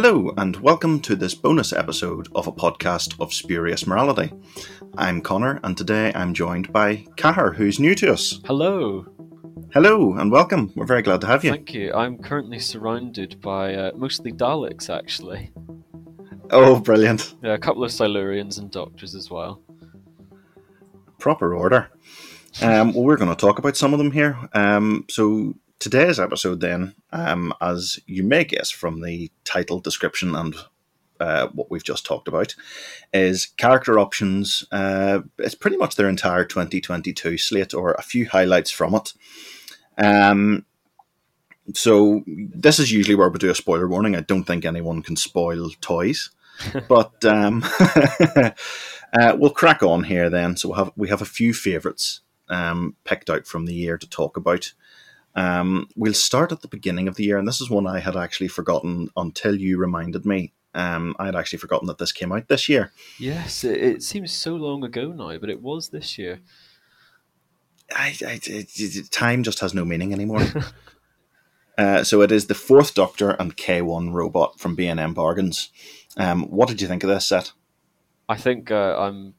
Hello, and welcome to this bonus episode of a podcast of Spurious Morality. I'm Connor, and today I'm joined by Cathaoir, who's new to us. Hello. Hello, and welcome. We're very glad to have you. Thank you. I'm currently surrounded by uh, mostly Daleks, actually. Oh, brilliant. Yeah, a couple of Silurians and Doctors as well. Proper order. Um, well, we're going to talk about some of them here. Um, so, today's episode, then, um, as you may guess from the title, description, and uh, what we've just talked about, is character options. Uh, it's pretty much their entire 2022 slate, or a few highlights from it. Um, so this is usually where we do a spoiler warning. I don't think anyone can spoil toys, but um, uh, we'll crack on here then. So we have we have a few favourites um, picked out from the year to talk about. Um, we'll start at the beginning of the year, and this is one I had actually forgotten until you reminded me. Um, I had actually forgotten that this came out this year. Yes, it, it seems so long ago now, but it was this year. I, I, it, time just has no meaning anymore. uh, so it is the Fourth Doctor and K1 robot from B&M Bargains. Um, what did you think of this set? I think uh, I'm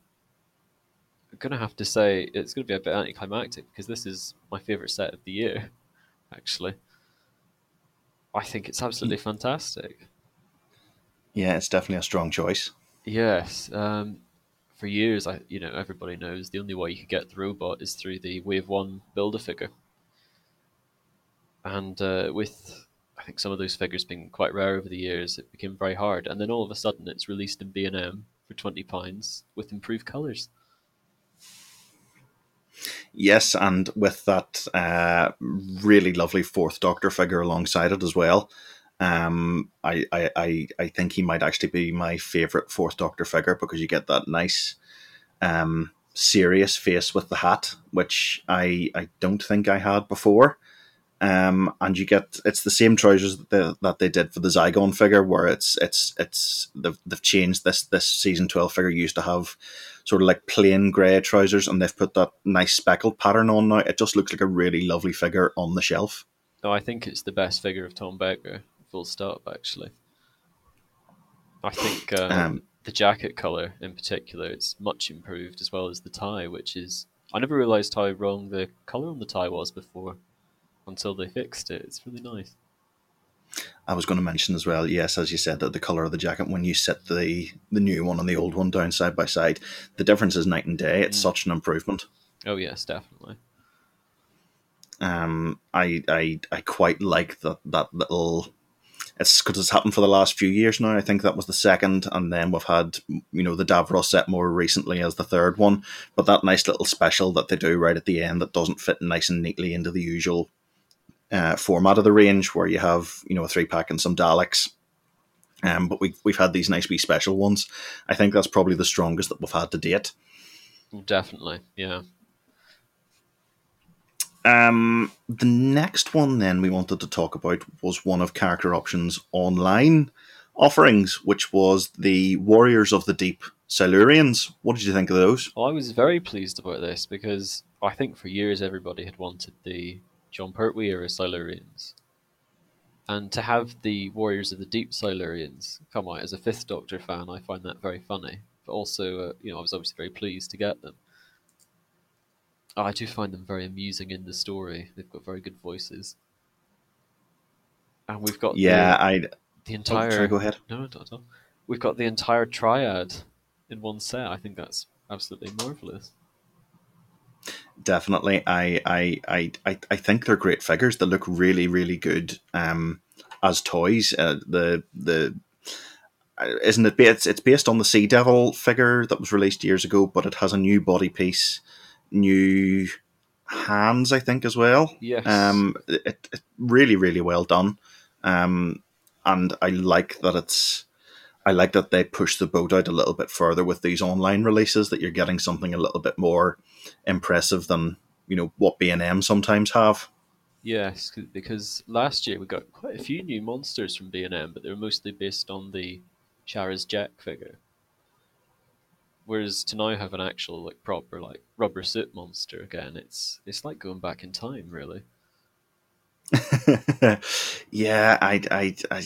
gonna have to say it's gonna be a bit anticlimactic because this is my favorite set of the year. Actually, I think it's absolutely fantastic. Yeah, it's definitely a strong choice. Yes. Um, for years, I you know everybody knows the only way you could get the robot is through the Wave One Builder figure, and uh, with I think some of those figures being quite rare over the years, it became very hard. And then all of a sudden, it's released in B and M for twenty pounds with improved colours. Yes, and with that uh, really lovely Fourth Doctor figure alongside it as well. Um, I, I, I, I think he might actually be my favourite Fourth Doctor figure because you get that nice, um, serious face with the hat, which I, I don't think I had before. Um, and you get it's the same trousers that they, that they did for the Zygon figure, where it's it's it's they've, they've changed this this season twelve figure used to have sort of like plain grey trousers, and they've put that nice speckled pattern on now. It just looks like a really lovely figure on the shelf. No, I think it's the best figure of Tom Baker. Full stop. Actually, I think um, Um, the jacket color in particular it's much improved as well as the tie, which is I never realized how wrong the color on the tie was before until they fixed it. It's really nice. I was going to mention as well, yes, as you said, that the color of the jacket when you set the the new one and the old one down side by side, the difference is night and day. It's Mm. such an improvement. Oh yes, definitely. Um, I I I quite like that that little. It's because it's happened for the last few years now. I think that was the second, and then we've had you know the Davros set more recently as the third one. But that nice little special that they do right at the end that doesn't fit nice and neatly into the usual uh, format of the range, where you have you know a three pack and some Daleks. Um, but we've we've had these nice wee special ones. I think that's probably the strongest that we've had to date. Definitely, yeah. Um, the next one then we wanted to talk about was one of Character Options' online offerings, which was the Warriors of the Deep Silurians. What did you think of those? Well, I was very pleased about this because I think for years everybody had wanted the Jon Pertwee era Silurians. And to have the Warriors of the Deep Silurians come out as a Fifth Doctor fan, I find that very funny. But also, uh, you know, I was obviously very pleased to get them. I do find them very amusing in the story. They've got very good voices. And we've got Yeah, the, I. the Oh, entire. sorry, go ahead. No, no, not at all. We've got the entire triad in one set. I think that's absolutely marvelous. Definitely, I, I, I, I, think they're great figures. They look really, really good um, as toys. Uh, the the uh, isn't it? It's it's based on the Sea Devil figure that was released years ago, but it has a new body piece, new hands, I think, as well. Yes. Um, it, it really, really well done. Um, and I like that it's. I like that they push the boat out a little bit further with these online releases. That you're getting something a little bit more impressive than you know what B and M sometimes have. Yes, because last year we got quite a few new monsters from B&M, but they were mostly based on the Charaz Jack figure. Whereas to now have an actual like proper like rubber suit monster again, it's it's like going back in time, really. yeah, I, I, I,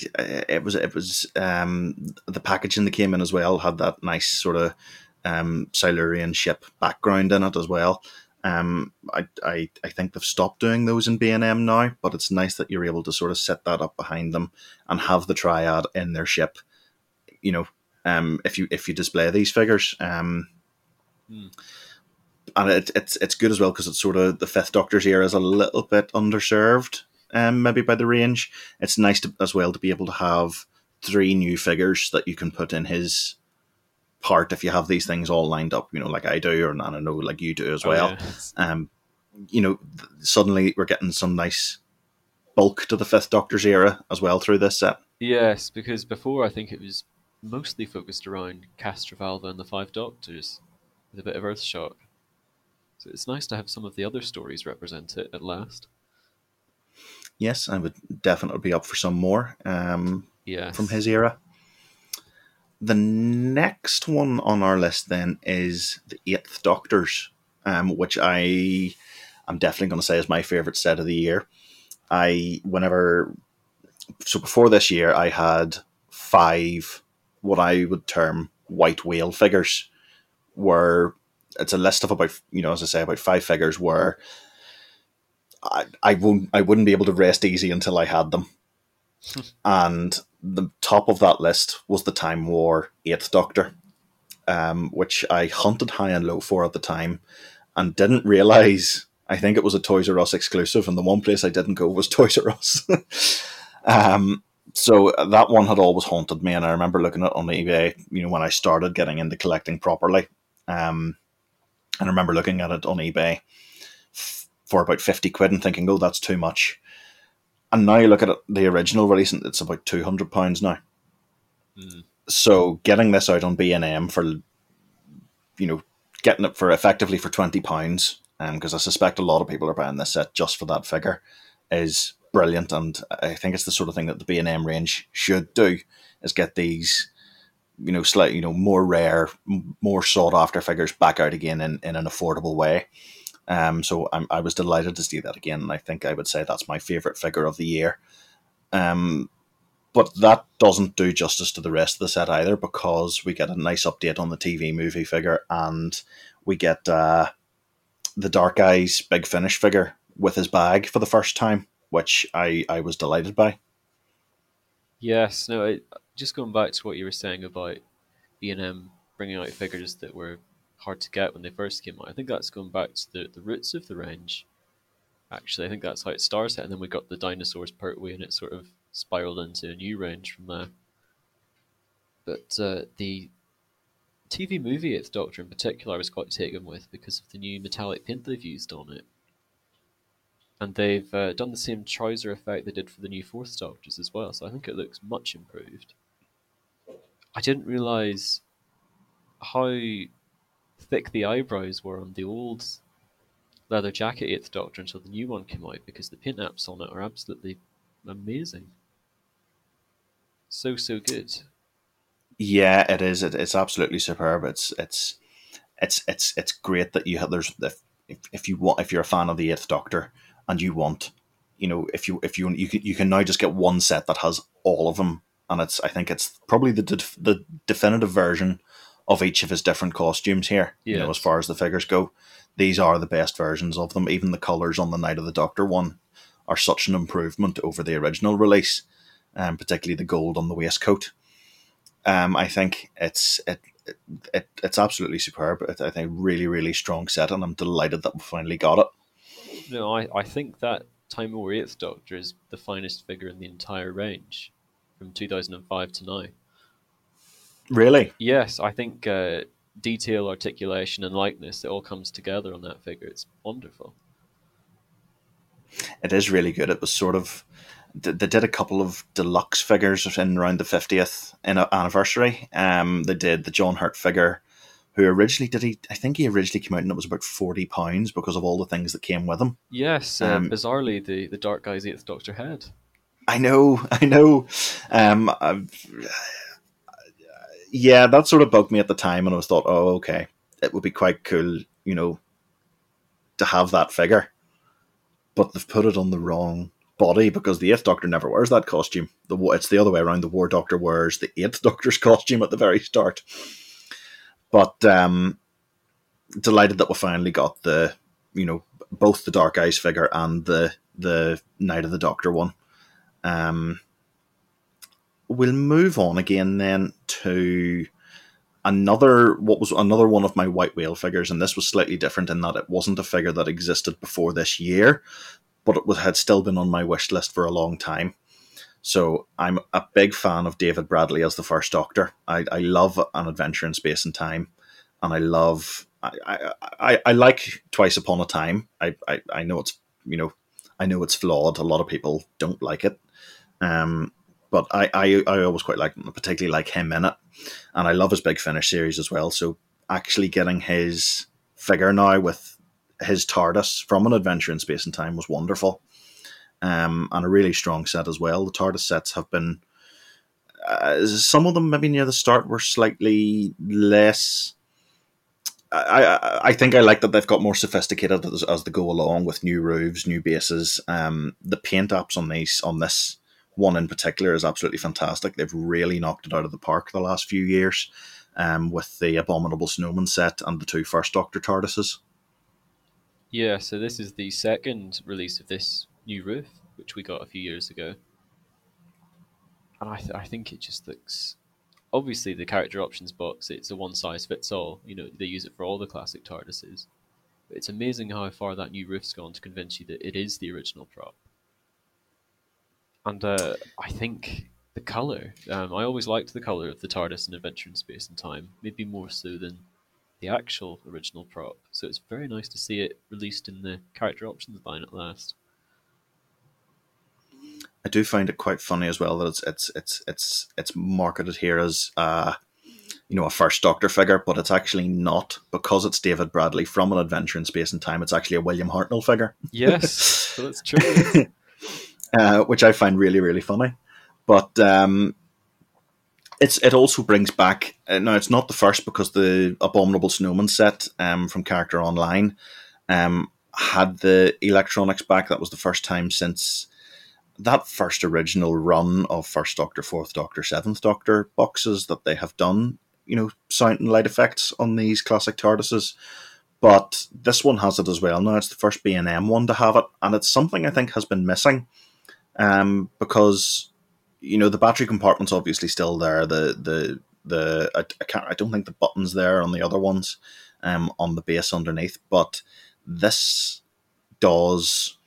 it was, it was um, the packaging that came in as well had that nice sort of um, Silurian ship background in it as well. Um, I, I, I think they've stopped doing those in B and M now, but it's nice that you're able to sort of set that up behind them and have the triad in their ship. You know, um, if you if you display these figures, um, Hmm. and it, it's it's good as well because it's sort of the Fifth Doctor's era is a little bit underserved, um, maybe by the range. It's nice to, as well to be able to have three new figures that you can put in his part if you have these things all lined up. You know, like I do, or and I don't know like you do as Oh, well. yeah. Um, you know, th- suddenly we're getting some nice bulk to the Fifth Doctor's era as well through this set. Yes, because before I think it was mostly focused around Castrovalva and the Five Doctors, with a bit of Earthshock. So it's nice to have some of the other stories represent it at last. Yes, I would definitely be up for some more. Um, Yes. from his era. The next one on our list then is the Eighth Doctors, um, which I am definitely going to say is my favorite set of the year. I whenever so before this year I had five what I would term white whale figures, where it's a list of about you know as I say about five figures where I I won't I wouldn't be able to rest easy until I had them and the top of that list was the Time War Eighth Doctor, um, which I hunted high and low for at the time, and didn't realize. I think it was a Toys R Us exclusive, and the one place I didn't go was Toys R Us. um, so that one had always haunted me, and I remember looking at it on eBay. You know, when I started getting into collecting properly, um, and I remember looking at it on eBay for about fifty quid and thinking, "Oh, that's too much." And now you look at it, the original release, and it's about two hundred pounds now. Hmm. So getting this out on B and M for, you know, getting it for effectively for twenty pounds, because I suspect a lot of people are buying this set just for that figure, is brilliant, and I think it's the sort of thing that the B and M range should do, is get these, you know, slightly, you know, more rare, m- more sought after figures back out again in, in an affordable way. Um, so I'm, I was delighted to see that again, and I think I would say that's my favorite figure of the year. Um, but that doesn't do justice to the rest of the set either, because we get a nice update on the TV movie figure, and we get uh, the Dark Eyes Big Finish figure with his bag for the first time, which I, I was delighted by. Yes, no, it, just going back to what you were saying about B&M bringing out figures that were hard to get when they first came out. I think that's going back to the, the roots of the range. Actually, I think that's how it started, and then we got the dinosaurs Pertwee, and it sort of spiraled into a new range from there. But uh, the TV movie Eighth Doctor in particular, I was quite taken with because of the new metallic paint they've used on it. And they've uh, done the same trouser effect they did for the new Fourth Doctors as well, so I think it looks much improved. I didn't realise how thick the eyebrows were on the old leather jacket Eighth Doctor until the new one came out because the paint apps on it are absolutely amazing. So so good. Yeah, it is. It, it's absolutely superb. It's it's it's it's it's great that you have there's if if, if you want if you're a fan of the Eighth Doctor and you want you know if you if you you can you can now just get one set that has all of them and it's I think it's probably the the definitive version of each of his different costumes here. You know, as far as the figures go, these are the best versions of them. Even the colors on the Night of the Doctor one are such an improvement over the original release, um, particularly the gold on the waistcoat. Um, I think it's it, it, it it's absolutely superb. It's, I think really really strong set, and I'm delighted that we finally got it. No, I, I think that Time War Eighth Doctor is the finest figure in the entire range from 2005 to now. Really, Yes, I think uh, detail, articulation, and likeness, it all comes together on that figure. It's wonderful. it is really good. It was sort of they did a couple of deluxe figures in around the fiftieth anniversary. Um, they did the John Hurt figure, who originally did he? I think he originally came out and it was about forty pounds because of all the things that came with him. Yes, uh, Um, bizarrely, the, the Dark Eyes Eighth Doctor head. I know, I know. Um, I've, yeah, that sort of bugged me at the time, and I was thought, oh, okay, it would be quite cool, you know, to have that figure. But they've put it on the wrong body because the Eighth Doctor never wears that costume. The it's the other way around. The War Doctor wears the Eighth Doctor's costume at the very start. But um, delighted that we finally got the you know both the Dark Eyes figure and the the Night of the Doctor one. Um, we'll move on again then to another what was another one of my white whale figures, and this was slightly different in that it wasn't a figure that existed before this year, but it was, had still been on my wish list for a long time. So I'm a big fan of David Bradley as the first Doctor. I, I love an adventure in space and time, and I love I, I, I like Twice Upon a Time. I, I, I know it's you know I know it's flawed. A lot of people don't like it. Um, but I, I, I always quite like particularly like him in it. And I love his Big Finish series as well. So actually getting his figure now with his TARDIS from an adventure in space and time was wonderful. Um, and a really strong set as well. The TARDIS sets have been uh, some of them maybe near the start were slightly less I, I think I like that they've got more sophisticated as, as they go along with new roofs, new bases. Um, the paint apps on these on this one in particular is absolutely fantastic. They've really knocked it out of the park the last few years, um, with the Abominable Snowman set and the two first Doctor TARDISes. Yeah, so this is the second release of this new roof, which we got a few years ago, and I, th- I think it just looks obviously the character options box it's a one size fits all. You know they use it for all the classic TARDISes. But it's amazing how far that new roof's gone to convince you that it is the original prop. And uh, I think the color. Um, I always liked the color of the TARDIS in Adventure in Space and Time, maybe more so than the actual original prop. So it's very nice to see it released in the character options line at last. I do find it quite funny as well that it's it's it's it's it's marketed here as uh, you know a first Doctor figure, but it's actually not because it's David Bradley from an Adventure in Space and Time. It's actually a William Hartnell figure. Yes, that's true. uh, which I find really really funny, but um, it's it also brings back uh, now. It's not the first because the Abominable Snowman set um, from Character Online um, had the electronics back. That was the first time since that first original run of First Doctor, Fourth Doctor, Seventh Doctor boxes that they have done, you know, sound and light effects on these classic TARDISes. But this one has it as well. Now it's the first B and M one to have it, and it's something I think has been missing, um, because you know the battery compartment's obviously still there. The the the I, I can't I don't think the buttons there on the other ones, um, on the base underneath, but this does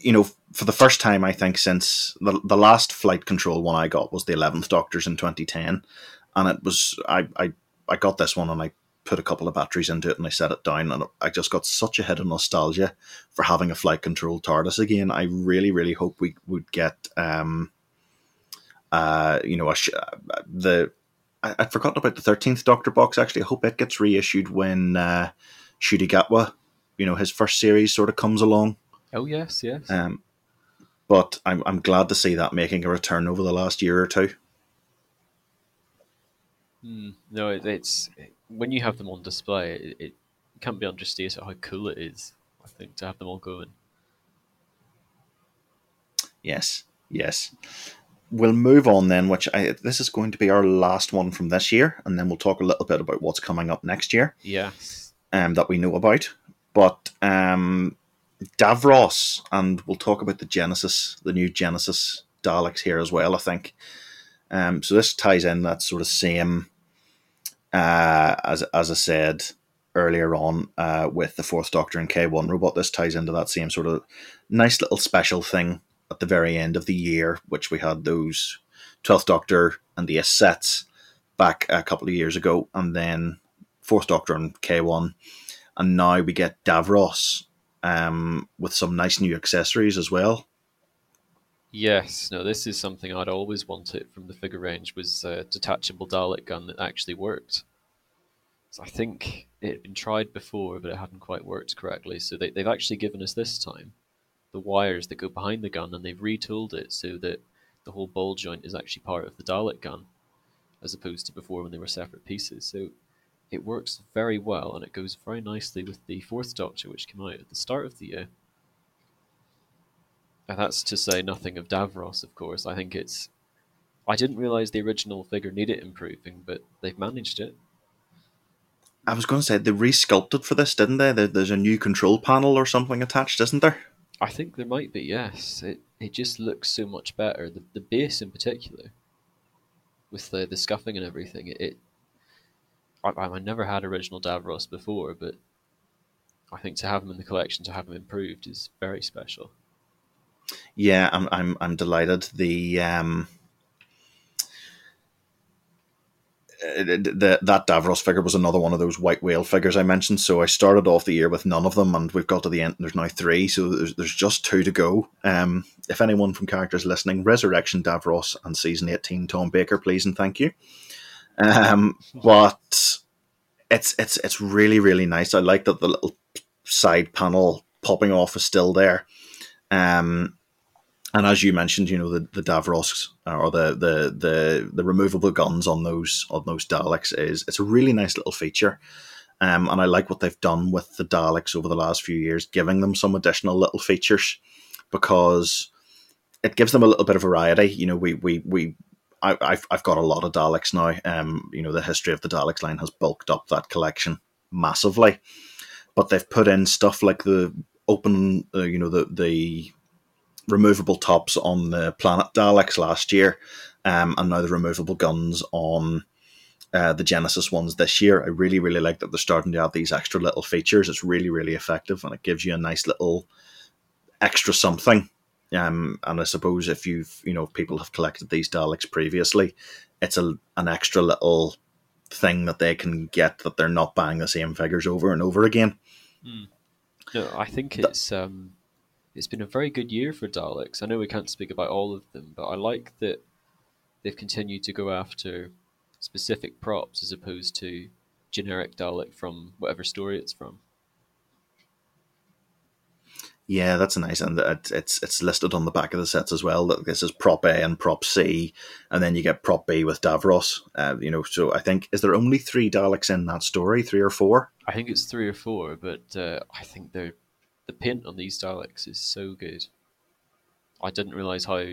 you know, for the first time, I think since the the last flight control one I got was the Eleventh Doctor's in 2010, and it was I, I I got this one and I put a couple of batteries into it and I set it down and I just got such a hit of nostalgia for having a flight control TARDIS again. I really really hope we would get um uh you know sh- the I, would forgotten about the thirteenth Doctor box. Actually, I hope it gets reissued when uh, Ncuti Gatwa, you know, his first series sort of comes along. Oh yes, yes. Um, but I'm I'm glad to see that making a return over the last year or two. Mm, no, it, it's it, when you have them on display, it, it can't be understated how cool it is. I think to have them all going. Yes, yes. We'll move on then. Which I this is going to be our last one from this year, and then we'll talk a little bit about what's coming up next year. Yes. Um, that we know about, but um, Davros, and we'll talk about the Genesis, the new Genesis Daleks here as well. I think. Um, so this ties in that sort of same, uh, as as I said earlier on uh, with the Fourth Doctor and K one robot. This ties into that same sort of nice little special thing at the very end of the year, which we had those Twelfth Doctor and the sets back a couple of years ago, and then Fourth Doctor and K one, and now we get Davros um, with some nice new accessories as well. Yes, no, this is something I'd always wanted from the figure range was a detachable Dalek gun that actually worked. So I think it had been tried before, but it hadn't quite worked correctly. So they, they've actually given us this time the wires that go behind the gun, and they've retooled it so that the whole ball joint is actually part of the Dalek gun, as opposed to before when they were separate pieces. So it works very well and it goes very nicely with the fourth Doctor, which came out at the start of the year. And that's to say nothing of Davros, of course. I think it's. I didn't realize the original figure needed improving, but they've managed it. I was going to say they resculpted for this, didn't they? There's a new control panel or something attached, isn't there? I think there might be. Yes, it it just looks so much better. The the base in particular, with the the scuffing and everything. It, it I, I never had original Davros before, but I think to have them in the collection, to have them improved, is very special. Yeah, I'm I'm I'm delighted. The um, uh, the, that Davros figure was another one of those white whale figures I mentioned. So I started off the year with none of them, and we've got to the end. There's now three, so there's, there's just two to go. Um, if anyone from characters listening, Resurrection Davros and Season 18 Tom Baker, please and thank you. Um, but it's it's it's really really nice. I like that the little side panel popping off is still there. Um, and as you mentioned, you know the, the Davros or the, the the the removable guns on those on those Daleks is it's a really nice little feature, um, and I like what they've done with the Daleks over the last few years, giving them some additional little features because it gives them a little bit of variety. You know, we we we I, have I've got a lot of Daleks now. Um, you know, the history of the Daleks line has bulked up that collection massively, but they've put in stuff like the open, uh, you know, the the removable tops on the Planet Daleks last year, um, and now the removable guns on uh, the Genesis ones this year. I really, really like that they're starting to add these extra little features. It's really, really effective, and it gives you a nice little extra something um, and I suppose if you've you know people have collected these Daleks previously, it's a an extra little thing that they can get that they're not buying the same figures over and over again. Mm. No, I think it's um, it's been a very good year for Daleks. I know we can't speak about all of them, but I like that they've continued to go after specific props as opposed to generic Dalek from whatever story it's from. Yeah, that's a nice, and it's it's listed on the back of the sets as well. That this is prop A and prop C, and then you get prop B with Davros. Uh, you know, so I think is there only three Daleks in that story, three or four? I think it's three or four, but uh, I think they're the paint on these Daleks is so good. I didn't realize how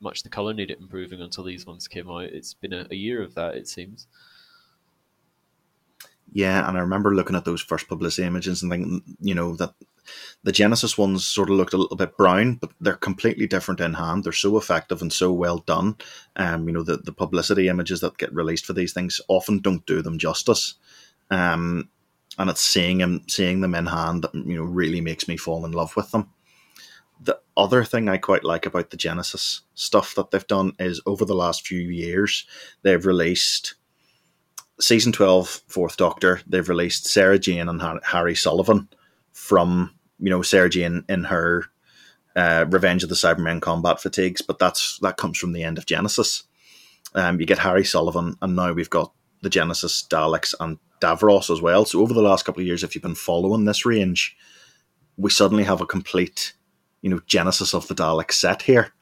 much the color needed improving until these ones came out. It's been a, a year of that, it seems. Yeah, and I remember looking at those first publicity images and thinking, you know, that the Genesis ones sort of looked a little bit brown, but they're completely different in hand. They're so effective and so well done. Um, you know, the, the publicity images that get released for these things often don't do them justice. Um, and it's seeing them, seeing them in hand that you know really makes me fall in love with them. The other thing I quite like about the Genesis stuff that they've done is over the last few years they've released season 12 fourth doctor they've released sarah jane and harry sullivan from you know sarah jane in her uh, revenge of the cybermen combat fatigues but that's that comes from the end of genesis. Um, you get harry sullivan and now we've got the genesis daleks and davros as well. So over the last couple of years if you've been following this range we suddenly have a complete you know genesis of the dalek set here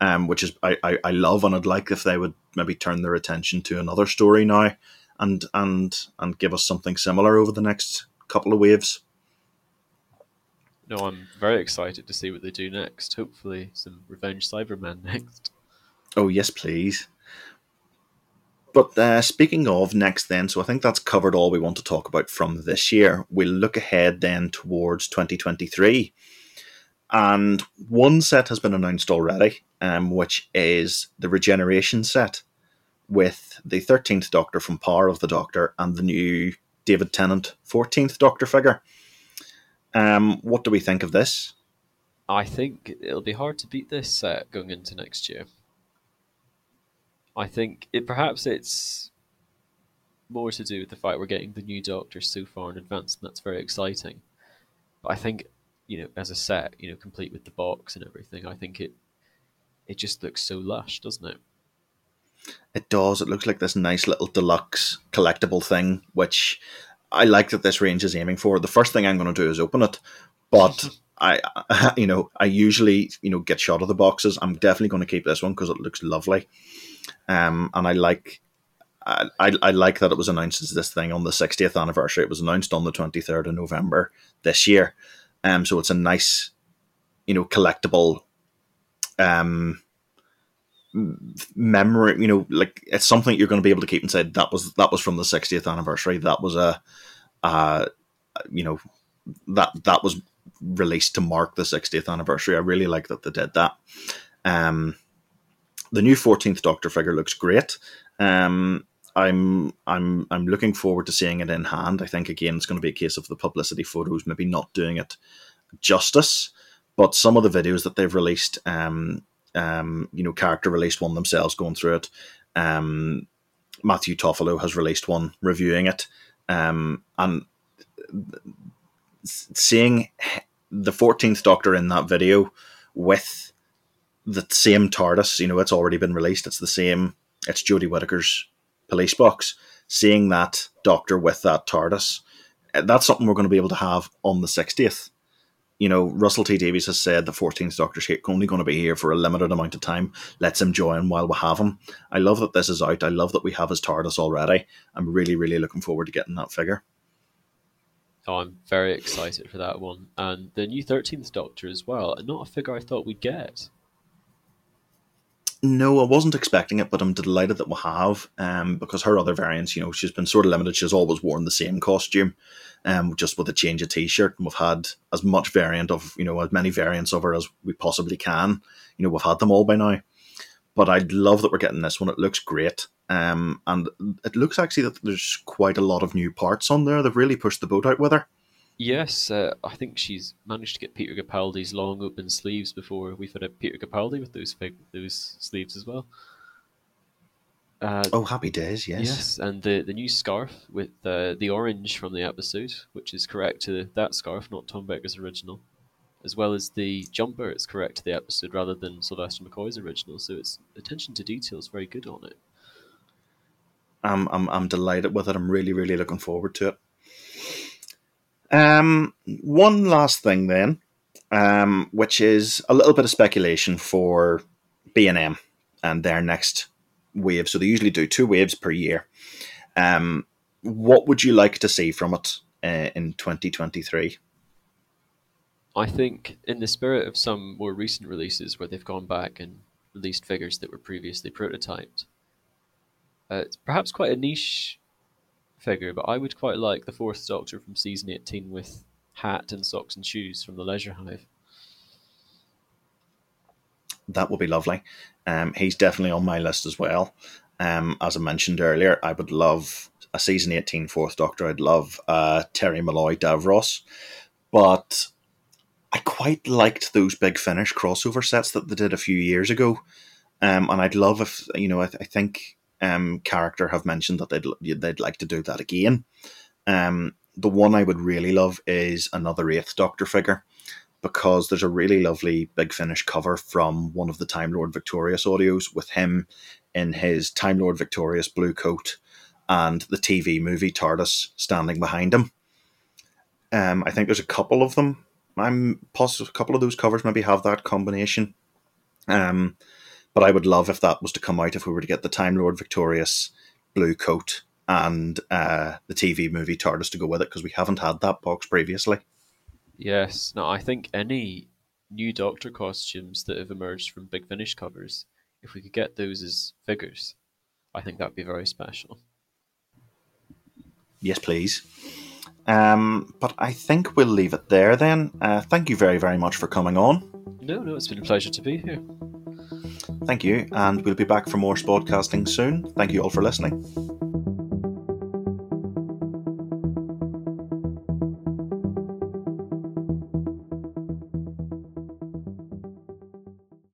um, which is I, I, I love and I'd like if they would maybe turn their attention to another story now and and and give us something similar over the next couple of waves. No, I'm very excited to see what they do next. Hopefully, some Revenge Cybermen next. Oh yes, please. But uh, speaking of next, then, so I think that's covered all we want to talk about from this year. We'll look ahead then towards 2023. And one set has been announced already, um, which is the Regeneration set with the 13th Doctor from Power of the Doctor and the new David Tennant 14th Doctor figure. Um, what do we think of this? I think it'll be hard to beat this set going into next year. I think it perhaps it's more to do with the fact we're getting the new Doctor so far in advance, and that's very exciting. But I think, you know, as a set, you know, complete with the box and everything, I think it it just looks so lush, doesn't it? It does. It looks like this nice little deluxe collectible thing, which I like that this range is aiming for. The first thing I'm going to do is open it, but I, you know, I usually, you know, get shot of the boxes. I'm definitely going to keep this one because it looks lovely, um, and I like. I, I, I like that it was announced as this thing on the 60th anniversary. It was announced on the 23rd of November this year. Um, so it's a nice, you know, collectible um, memory. You know, like it's something you're going to be able to keep and say that was that was from the 60th anniversary. That was a, uh, you know, that that was released to mark the 60th anniversary. I really like that they did that. Um, the new 14th Doctor figure looks great. Um, I'm I'm I'm looking forward to seeing it in hand. I think again it's going to be a case of the publicity photos maybe not doing it justice, but some of the videos that they've released, um, um, you know, character released one themselves going through it. Um, Matthew Toffolo has released one reviewing it, um, and seeing the Fourteenth Doctor in that video with the same TARDIS, you know, it's already been released. It's the same. It's Jodie Whittaker's police box, seeing that doctor with that TARDIS, eh, that's something we're going to be able to have on the 60th. You know, Russell T Davies has said the 14th Doctor's only going to be here for a limited amount of time. Let's enjoy him while we have him. I love that this is out. I love that we have his TARDIS already. I'm really, really looking forward to getting that figure. Oh, I'm very excited for that one. And the new 13th Doctor as well. Not a figure I thought we'd get. No, I wasn't expecting it, but I'm delighted that we have, um, because her other variants, you know, she's been sort of limited. She's always worn the same costume, um, just with a change of t-shirt. And we've had as much variant of, you know, as many variants of her as we possibly can. You know, we've had them all by now. But I love that we're getting this one. It looks great. Um, and it looks actually that there's quite a lot of new parts on there. They've really pushed the boat out with her. Yes, uh, I think she's managed to get Peter Capaldi's long open sleeves before we've had a Peter Capaldi with those fig- those sleeves as well. Uh, oh, happy days! Yes, yes, and the the new scarf with uh, the orange from the episode, which is correct to that scarf, not Tom Baker's original, as well as the jumper. It's correct to the episode rather than Sylvester McCoy's original. So its attention to detail is very good on it. I'm I'm I'm delighted with it. I'm really really looking forward to it. Um, one last thing then, um, which is a little bit of speculation for B and M and their next wave. So they usually do two waves per year. Um, what would you like to see from it uh, in 2023? I think, in the spirit of some more recent releases where they've gone back and released figures that were previously prototyped, uh, it's perhaps quite a niche figure, but I would quite like the Fourth Doctor from season 18 with hat and socks and shoes from the Leisure Hive. That would be lovely. Um, he's definitely on my list as well. Um, as I mentioned earlier, I would love a season 18 Fourth Doctor. I'd love uh, Terry Molloy Davros. But I quite liked those big finish crossover sets that they did a few years ago. Um, and I'd love if, you know, I, th- I think um, character have mentioned that they'd they'd like to do that again. Um, the one I would really love is another Eighth Doctor figure because there's a really lovely Big Finish cover from one of the Time Lord Victorious audios with him in his Time Lord Victorious blue coat and the TV movie TARDIS standing behind him. Um, I think there's a couple of them. I'm positive a couple of those covers maybe have that combination. Um, but I would love if that was to come out if we were to get the Time Lord Victorious blue coat and uh, the TV movie TARDIS to go with it because we haven't had that box previously. Yes, no, I think any new Doctor costumes that have emerged from Big Finish covers, if we could get those as figures, I think that'd be very special. Yes, please. Um, but I think we'll leave it there then. Uh, thank you very, very much for coming on. No, no, it's been a pleasure to be here. Thank you, and we'll be back for more spodcasting soon. Thank you all for listening.